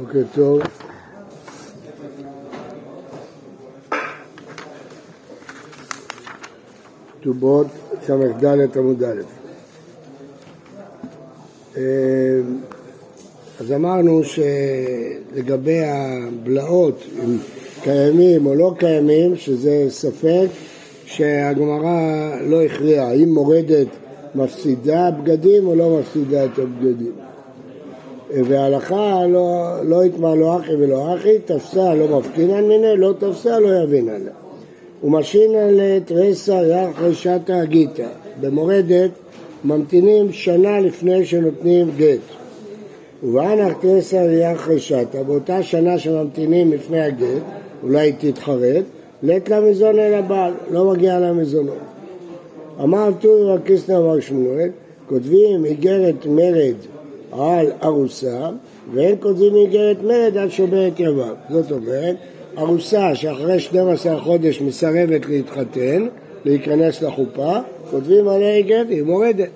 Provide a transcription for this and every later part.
בוקר טוב. כתובות ס"ד עמוד א'. אה, אז אמרנו שלגבי הבלעות, אם קיימים או לא קיימים, שזה ספק שהגמרא לא הכריעה, האם מורדת מפסידה בגדים או לא מפסידה את הבגדים. וההלכה לא, לא יתמר לו אחי ולא אחי, תפסה לא מפקינן מיניה, לא תפסה לא יבינן לה. ומשינן לתריסר יח רשתא הגיתא. במורדת ממתינים שנה לפני שנותנים גט. ובאנח תריסר יח רשתא, באותה שנה שממתינים לפני הגט, אולי תתחרט, לית לה מזון אל הבעל, לא מגיע לה מזונות. אמר טורי רקיסנא אמר שמואל, כותבים איגרת מרד על ארוסה, ואין כותבים איגרת מרד על שומרת יבם. זאת אומרת, ארוסה שאחרי 12 חודש מסרבת להתחתן, להיכנס לחופה, כותבים עליה איגרת, היא מורדת.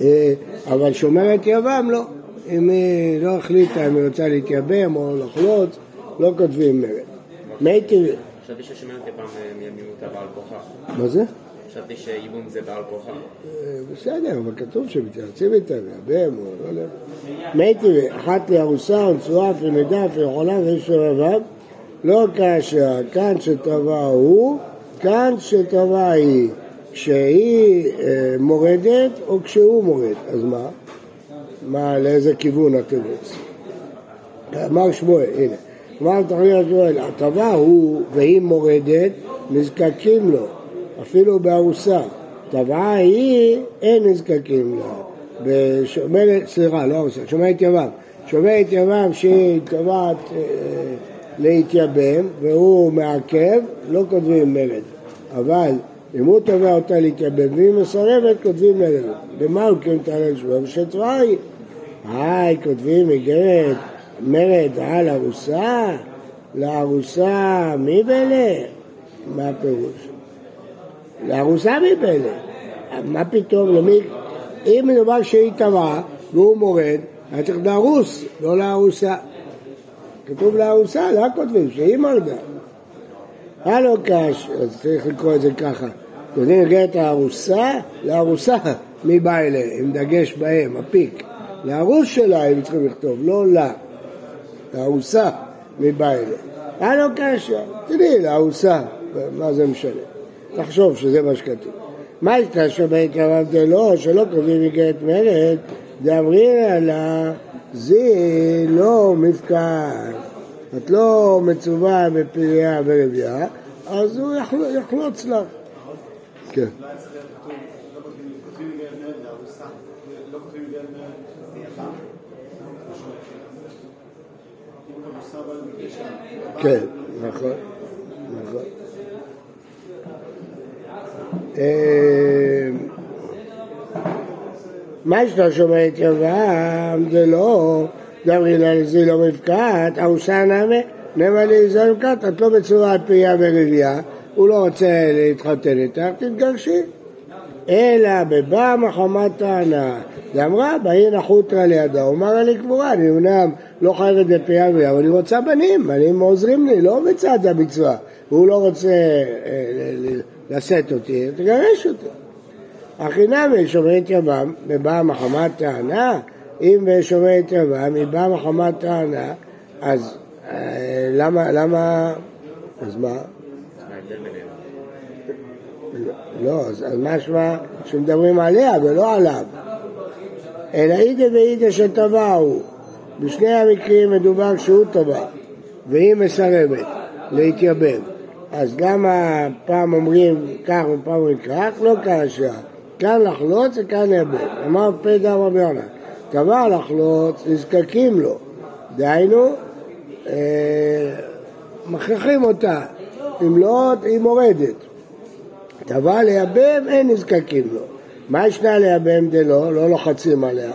אה, אבל שומרת יבם לא. אם היא לא החליטה אם היא רוצה להתייבם או לחלוץ, לא כותבים מרד. מי טבעי. חשבתי ששומרת יבם מייבמים אותה בעל כוחה. מה זה? חשבתי שייבום זה בעל כוחה. אה, בסדר, אבל כתוב שמתייעצים איתה, מייבם או לא יודע. טבעי, אחת לארוסה ונצורה אף למדה אף יכולה ויש רבב, לא כאשר כאן שטבע הוא, כאן שטבע היא. כשהיא אה, מורדת או כשהוא מורד, אז מה? מה, לאיזה כיוון התירוץ? אמר שמואל, הנה, אמר תחליט שמואל, הטבע הוא והיא מורדת, נזקקים לו, אפילו בארוסה. טבעה היא, אין נזקקים לה. בשומרת, סליחה, לא ארוסה, שומרת יבם. שומרת יבם שהיא טבעת אה, להתייבם והוא מעכב, לא כותבים מרד. אבל אם הוא תובע אותה להתייבם והיא מסרבת, כותבים מרד. במה הוא כן תעלה לשמוע? בשטוואי. היי, כותבים איגרת מרד על ארוסה? לארוסה מי בלה? מה הפירוש? לארוסה בלה? מה פתאום, למי? אם מדובר שהיא טבעה והוא מורד, היה צריך לארוס, לא לארוסה. כתוב לארוסה, לא כותבים, שהיא מרדה. הלו קש, אז צריך לקרוא את זה ככה. יודעים את הארוסה? לארוסה, מי בא אליה? עם דגש בהם, הפיק. לארוס שלה הם צריכים לכתוב, לא לה. לארוסה, מי בא אליה? הלו קש, תראי, לארוסה, מה זה משנה? תחשוב שזה מה שכתוב. מה יש בית רב דלא, שלא כותבים איגרת מרד, דאמרינא לה, זה לא מפקד. את לא מצווה בפריה ורבייה, אז הוא יחלוץ לך. כן. כן, נכון, נכון. מה יש לה שומעת יבם? זה לא דברי לזה לא מבקעת, ארוסה נאמה, נאמה לי זה מבקעת, את לא מצווה על פריה ורבייה, הוא לא רוצה להתחתן איתך, תתגרשי. אלא בבא מחמת טענה, ואמרה, באי נחותרא לידה, אמר לי קבורה, אני אמנם לא חייבת בפריה ורבייה, אבל אני רוצה בנים, בנים עוזרים לי, לא מצד המצווה, והוא לא רוצה אה, לשאת אותי, תגרש אותי. הכי נמי שומרת יבם, בבא מחמת טענה, אם בשומרת יבם, היא באה מחמת טענה, אז אה, למה, למה, אז מה? לא, אז משמע שמדברים עליה ולא עליו. אלא אידה ואידה שטבעו. בשני המקרים מדובר שהוא טבע, והיא מסרבת להתייבם. אז למה פעם אומרים כך ופעם אומרים כך? לא כאשר. כאן לחלוץ וכאן יבם. אמר פדה רבי יונה. טבע לחלוץ, נזקקים לו. דהיינו, אה, מכריחים אותה. אם לא, היא מורדת. טבע לייבם, אין נזקקים לו. מה ישנה לייבם דלא? לא לוחצים עליה.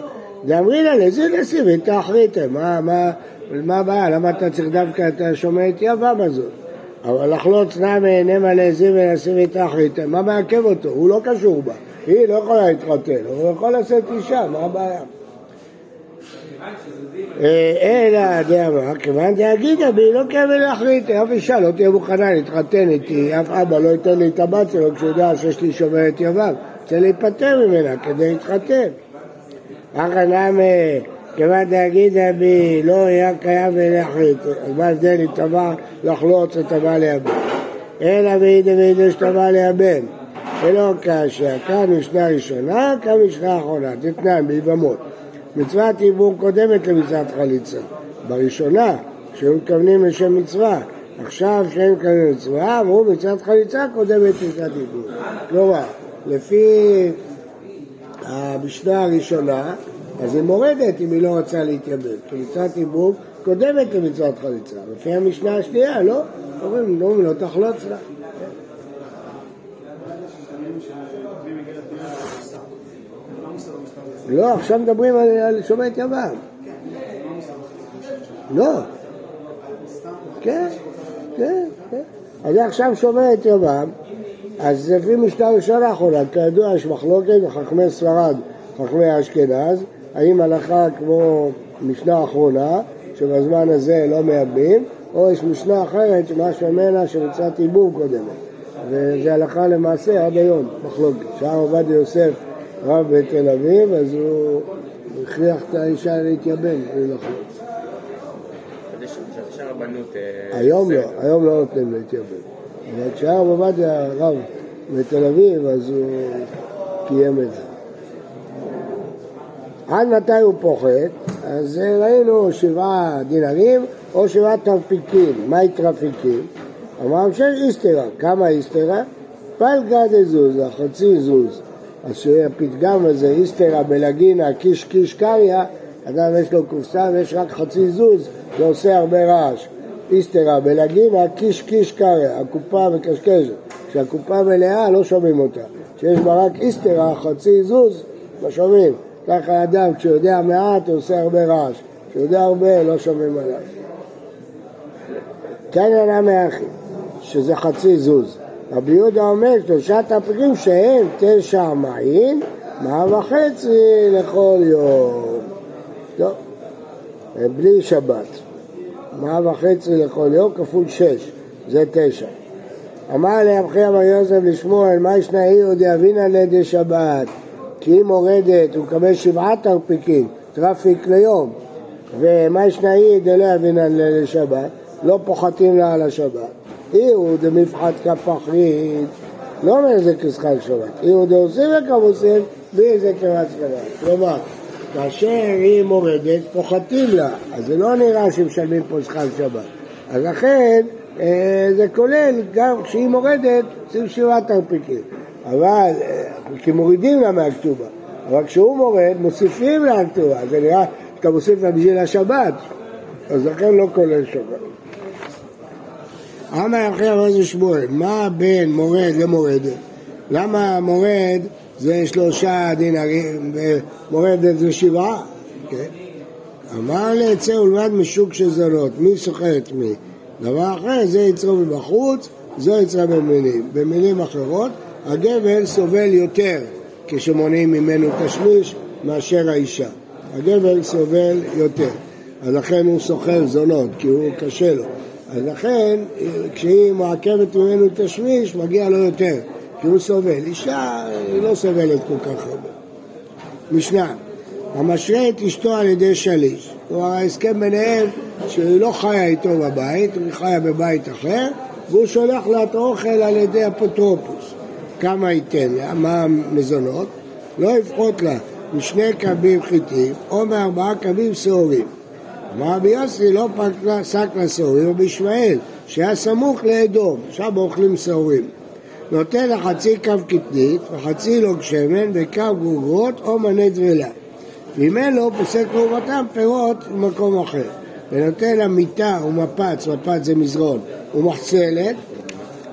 דאמרינא לזה נשיא ותאחריתם. מה, הבעיה? למה אתה צריך דווקא את השומעת יבם הזאת? אבל לחלוץ נמי נמה לזה ונשיא ותאחריתם. מה מעכב אותו? הוא לא קשור בה. היא לא יכולה להתחתן, הוא יכול לשאת אישה, מה הבעיה? אה, אלא דאמר, כיוון דאגידה בי לא כאבי להחליט, אף אישה לא תהיה מוכנה להתחתן איתי, אף אבא לא ייתן לי את הבת שלו כשהוא יודע שיש לי שומרת יבב, רוצה להיפטר ממנה כדי להתחתן. אחא נמי, כיוון דאגידה בי לא היה קיים ולהחליט, אז מה ההבדל אם טבע לחלוץ או טבע ליבן? אלא ואידה ואידה שטבע ליבן, ולא כאשר, כאן משנה ראשונה, כאן משנה אחרונה, תתנן ביבמות. מצוות ייבום קודמת למצוות חליצה. בראשונה, כשהיו מתכוונים לשם מצווה, עכשיו כשהם מתכוונים למצווה, אמרו מצוות חליצה קודמת למצוות ייבום. כלומר, לפי המשנה הראשונה, אז היא מורדת אם היא לא רוצה להתייבם, כי מצוות ייבום קודמת למצוות חליצה. לפי המשנה השנייה, לא, אומרים, לא, לא תחלוץ לה. לא, עכשיו מדברים על, שומעת יוון. לא. כן, כן, כן. אז עכשיו שומעת יוון, אז לפי משנה ראשונה האחרונה, כידוע יש מחלוקת בחכמי ספרד, חכמי אשכנז, האם הלכה כמו משנה האחרונה, שבזמן הזה לא מייבאים, או יש משנה אחרת שמשהו ממנה שמצוות עיבור קודמת. וזה הלכה למעשה עד היום, מחלוקת. שער עובדיה יוסף רב בתל אביב, אז הוא הכריח את האישה להתייבם ולחוץ. אה, היום לא, היום לא נותנים להתייבם. אבל כשהרב עובדיה רב בתל אביב, אז הוא קיים את זה. עד מתי הוא פוחת? אז ראינו שבעה דינרים או שבעה תרפיקים. מהי תרפיקים? אמרנו שיש איסתרה. כמה איסתרה? פלגה דזוזה, חצי זוז. אז שהפתגם הזה, איסתרא בלגינה קיש קיש קריא, אדם יש לו קופסה ויש רק חצי זוז, זה עושה הרבה רעש. איסתרא בלגינה קיש קיש קריא, הקופה מקשקשת. כשהקופה מלאה לא שומעים אותה. כשיש בה רק איסתרא, חצי זוז, לא שומעים. ככה אדם, כשהוא יודע מעט, הוא עושה הרבה רעש. כשהוא יודע הרבה, לא שומעים עליו. כן ענה מאחי, שזה חצי זוז. רבי יהודה אומר שלושת הפרקים שהם תשע מעין, מה וחצי לכל יום. טוב, בלי שבת. מה וחצי לכל יום כפול שש, זה תשע. אמר לאבחי אמר יוסף לשמואל, מה ישנה עיר דאבינא לידי שבת? כי היא מורדת, הוא מקבל שבעה תרפיקים, טרפיק ליום. ומה ישנה עיר דלא אבינא לידי שבת? לא פוחתים לה על השבת. איהו דמפחת כפחית, לא אומר זה כשכר שבת, איהו דעושים וכמוסים, בלי זה כמעט שבת. כלומר, כאשר היא מורדת, פוחתים לה, אז זה לא נראה שמשלמים פה שכר שבת. אז לכן אה, זה כולל, גם כשהיא מורדת, עושים שבעת תרפיקים. אבל, אה, כי מורידים לה מהכתובה. אבל כשהוא מורד, מוסיפים לה הכתובה. זה נראה שאתה מוסיף לה בשביל השבת, אז לכן לא כולל שבת. אמר אחי רבי שמואל, מה בין מורד למורדת? למה מורד זה שלושה דינרים ומורדת זה שבעה? כן. אמר לעצה ולמד משוק של זונות, מי סוחר את מי? דבר אחר, זה יצרו מבחוץ, זה יצרה במילים. במילים אחרות, הגבר סובל יותר כשמונעים ממנו תשמיש מאשר האישה. הגבר סובל יותר, אז לכן הוא סוחר זונות, כי הוא קשה לו. אז לכן, כשהיא מעכבת ממנו תשמיש, מגיע לו יותר, כי הוא סובל. אישה היא לא סובלת כל כך הרבה. משנה, המשרה את אשתו על ידי שליש. כלומר, ההסכם ביניהם שהיא לא חיה איתו בבית, היא חיה בבית אחר, והוא שולח לה את האוכל על ידי אפוטרופוס. כמה ייתן לה, מה המזונות? לא יפחות לה משני קבים חיטים או מארבעה קבים שעורים. אמר רבי יוסי לא פסק לשעורים, רבי ישמעאל, שהיה סמוך לאדום, שם אוכלים שעורים. נותן לה חצי קו קטנית וחצי לוג שמן וקו גרוגרות או מנה דבלה. ואם אין לו, פוסק לעומתם פירות במקום אחר. ונותן לה מיטה ומפץ, מפץ זה מזרון, ומחצלת,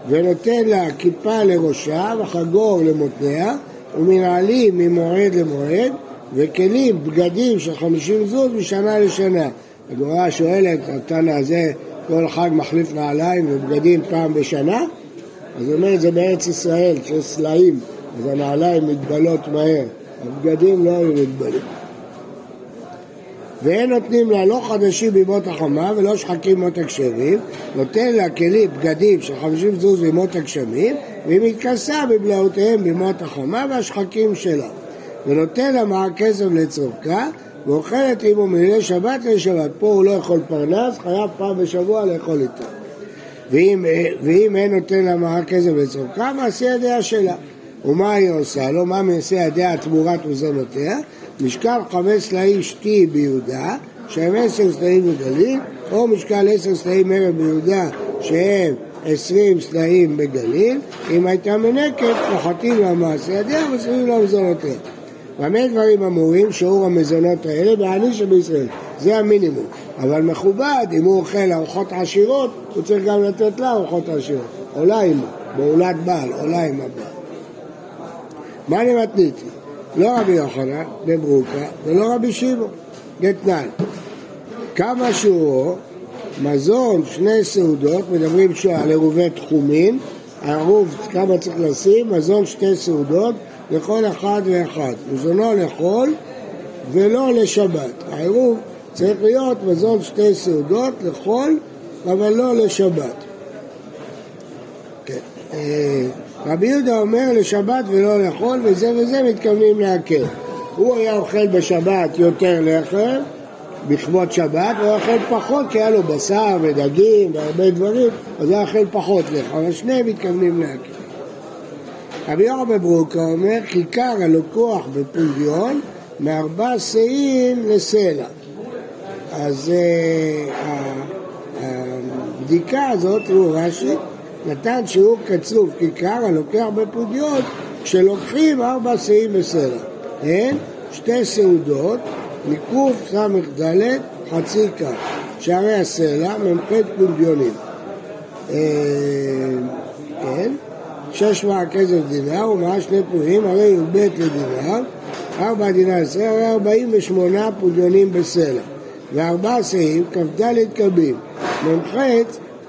ונותן לה כיפה לראשה וחגור למותניה, ומנהלים ממועד למועד, וכלים, בגדים של חמישים זוז משנה לשנה. הגמרא שואלת, התנא הזה כל חג מחליף נעליים ובגדים פעם בשנה? אז היא אומרת, זה בארץ ישראל, כשיש סלעים, אז הנעליים מתבלות מהר, הבגדים לא היו מתבלים. ואין נותנים לה לא חדשים בימות החמה ולא שחקים בימות הגשמים, נותן לה כלים, בגדים של חמישים זוז בימות הגשמים, והיא מתכסה בבלעותיהם בימות החמה והשחקים שלה. ונותן לה מער כסף לצורכה, ואוכלת עמו מלילי שבת לשבת. פה הוא לא יכול פרנס, חייב פעם בשבוע לאכול איתה. ואם, ואם אין נותן לה מער כסף לצורכה, מעשה ידיה שלה. ומה היא עושה לו? מה מעשה ידיה תמורת מזונותיה? משקל חמש סלעים שתי ביהודה, שהם עשר סלעים בגליל, או משקל עשר סלעים מרב ביהודה, שהם עשרים סלעים בגליל, אם הייתה מנקת, נוחתים לה מעשה ידיה ושמים לה מזונותיה. במה דברים אמורים שיעור המזונות האלה בעני שבישראל, זה המינימום. אבל מכובד, אם הוא אוכל ארוחות עשירות, הוא צריך גם לתת לה ארוחות עשירות. עולה עמו, בעולת בעל, עולה עם הבעל. מה אני מתניתי? לא רבי יוחנן בברוקה ולא רבי שמעון, דתנן. כמה שיעורו, מזון שני סעודות, מדברים על עירובי תחומין, הערוב כמה צריך לשים, מזון שתי סעודות, לכל אחד ואחד. מזונו לאכול ולא לשבת. העירוב צריך להיות מזון שתי סעודות לאכול, אבל לא לשבת. כן. אה, רבי יהודה אומר לשבת ולא לאכול, וזה וזה מתכוונים להקל. הוא היה אוכל בשבת יותר לחם, בכבוד שבת, הוא אוכל פחות כי היה לו בשר ודגים והרבה דברים, אז הוא אוכל פחות לחם, אבל שניהם מתכוונים להקל. רבי יורם בברוקה אומר, כיכר הלקוח בפוליון מארבע שאים לסלע. אז uh, הבדיקה הזאת, הוא רש"י, נתן שיעור קצוב כיכר הלוקח בפודיון כשלוקחים ארבע שאים בסלע. הן שתי סעודות, ניקוף ס"ד, חצי קר. שערי הסלע, מ"ח פונדיונים. אה, כן, שש מאה כסף דינר ומעל שני פודים, הרי י"ב לדינר, ארבע דינר עשרה, הרי ארבעים ושמונה פודיונים בסלע. וארבע שאים, כ"ד קבים, מ"ח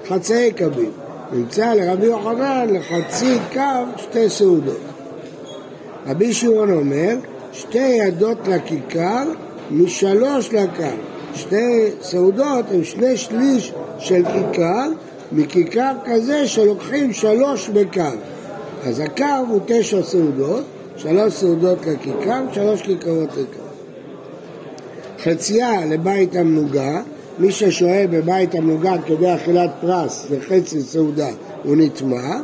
חצאי קבים. נמצא לרבי יוחנן לחצי קו שתי סעודות. רבי שמעון אומר, שתי ידות לכיכר משלוש לקו. שתי סעודות הם שני שליש של כיכר, מכיכר כזה שלוקחים שלוש בקו. אז הקו הוא תשע סעודות, שלוש סעודות לכיכר, שלוש כיכרות לכו. חצייה לבית המנוגה, מי ששוהה בבית המנוגד כדי אכילת פרס וחצי סעודה הוא נטמע,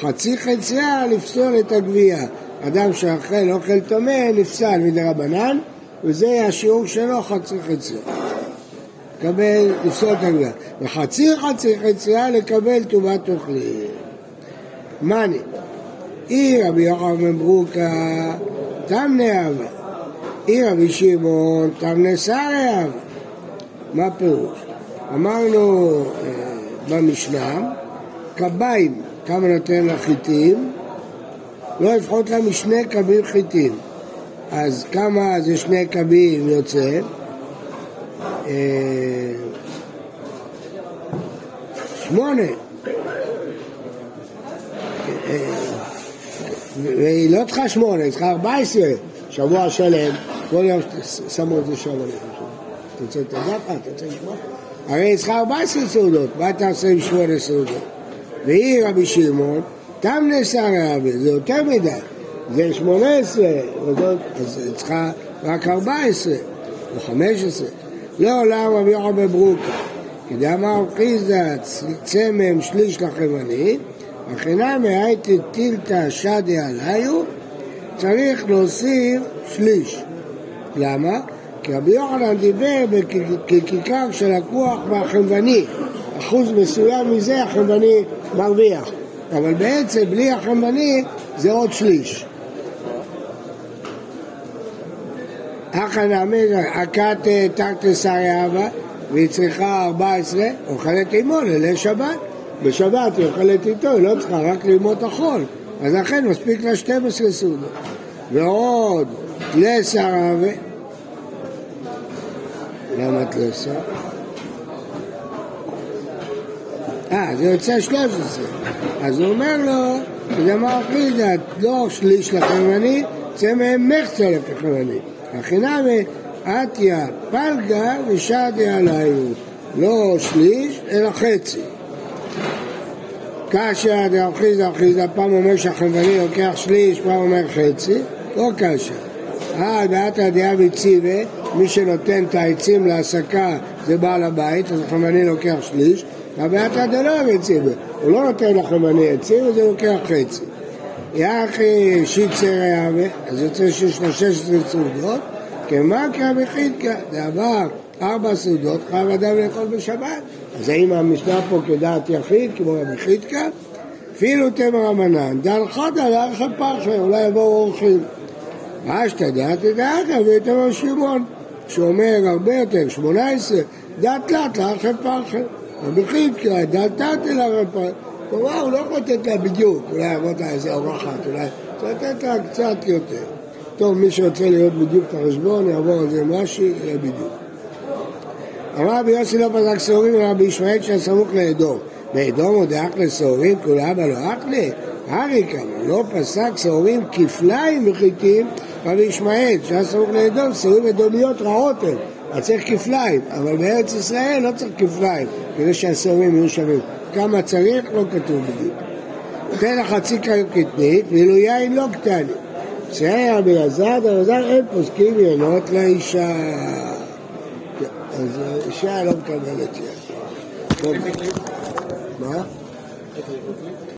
חצי חצייה לפסול את הגבייה. אדם שאכל אוכל טמא נפסל מדי רבנן, וזה השיעור שלו חצי חצייה. לקבל, לפסול את הגבייה. וחצי חצי חצייה לקבל טומאת אוכלים. מאני, אי רבי יוחנן ברוקה תמנה אהבה, אי רבי שמעון תמנה שרי אהבה. מה הפירוש? אמרנו אה, במשנה, קביים, כמה נותן לחיטים? לא לפחות לה משני קבים חיטים. אז כמה זה שני קבים יוצא? אה, שמונה. אה, והיא לא צריכה שמונה, היא צריכה ארבע עשרה, שבוע שלם, כל יום שמו את זה שם. אתה רוצה את הדחה? אתה רוצה לשמוע? הרי היא צריכה 14 סעודות, מה תעשה עם שמונה סעודות? והיא רבי שמעון, תמנה שרה רבי, זה יותר מדי, זה 18, אז צריכה רק 14 או 15. לא עולם רבי יוחנן בברוקה, כי דאמר חיזה צמם שליש לחמני, החינמי הייתי טילתא שדי עליו, צריך להוסיף שליש. למה? כי רבי יוחנן דיבר בכיכר שלקוח מהחנווני, אחוז מסוים מזה החנווני מרוויח, אבל בעצם בלי החנווני זה עוד שליש. אחא נעמד, הכת תרתי סרי אבא והיא צריכה 14, אוכלת עמו לילי שבת. בשבת היא אוכלת איתו, היא לא צריכה רק ללמוד החול, אז לכן מספיק לה 12 סעודות. ועוד אבא למה את לא עושה? אה, זה יוצא 13. אז הוא אומר לו, זה מה חידה, לא שליש לחמני, זה מהם מחצה לחמני. החינמי, עטיה פלגה ושדיה עליו, לא שליש, אלא חצי. דרב חיסדא חיסדא פעם אומר שהחלבני לוקח שליש, פעם אומר חצי, לא כאשר. אה, דעתא דעה וציבה, מי שנותן את העצים להסקה זה בעל הבית, אז החלבני לוקח שליש, ובעתא דלא וציבה, הוא לא נותן לחלבני עצים, אז הוא לוקח חצי. יחי שיצר יהווה, אז יוצא שיש לו 16 סעודות, כמקרא וחידקא, זה עבר ארבע סעודות, חייב אדם לאכול בשבת. אז האם המשנה פה כדעת יחיד, כמו רבי חידקא? אפילו תמר המנן, דל חודא לארחב פרחה, אולי יבואו אורחים. אשתא דעת דעת ותמר שמעון, שאומר הרבה יותר, שמונה עשרה, דעת תלת לארחב פרחה. רבי חידקא, דעת תת לארחב פרחה. כלומר, הוא לא לתת לה בדיוק, אולי לה איזה אורחת, אולי, לתת לה קצת יותר. טוב, מי שרוצה לראות בדיוק את החשבון, יעבור על זה משי, יהיה בדיוק. אמר רבי יוסי לא פסק שעורים ורבי ישמעאל שהיה סמוך לאדום. באדום עוד אח לשעורים כולה אבל לא אח לי? ארי כמה, לא פסק שעורים כפליים וחיטים רבי ישמעאל שהיה סמוך לאדום, שעורים אדומיות רעות הן. אז צריך כפליים, אבל בארץ ישראל לא צריך כפליים, כדי שהשעורים יהיו שווים. כמה צריך, לא כתוב בדיוק. תן לה חצי קטנית, ואילו יין לא קטני. שהיה רבי אלעזר, רבי אלעזר אין פוסקים ינות לאישה. אז אישה לא מקבלת יד. מה?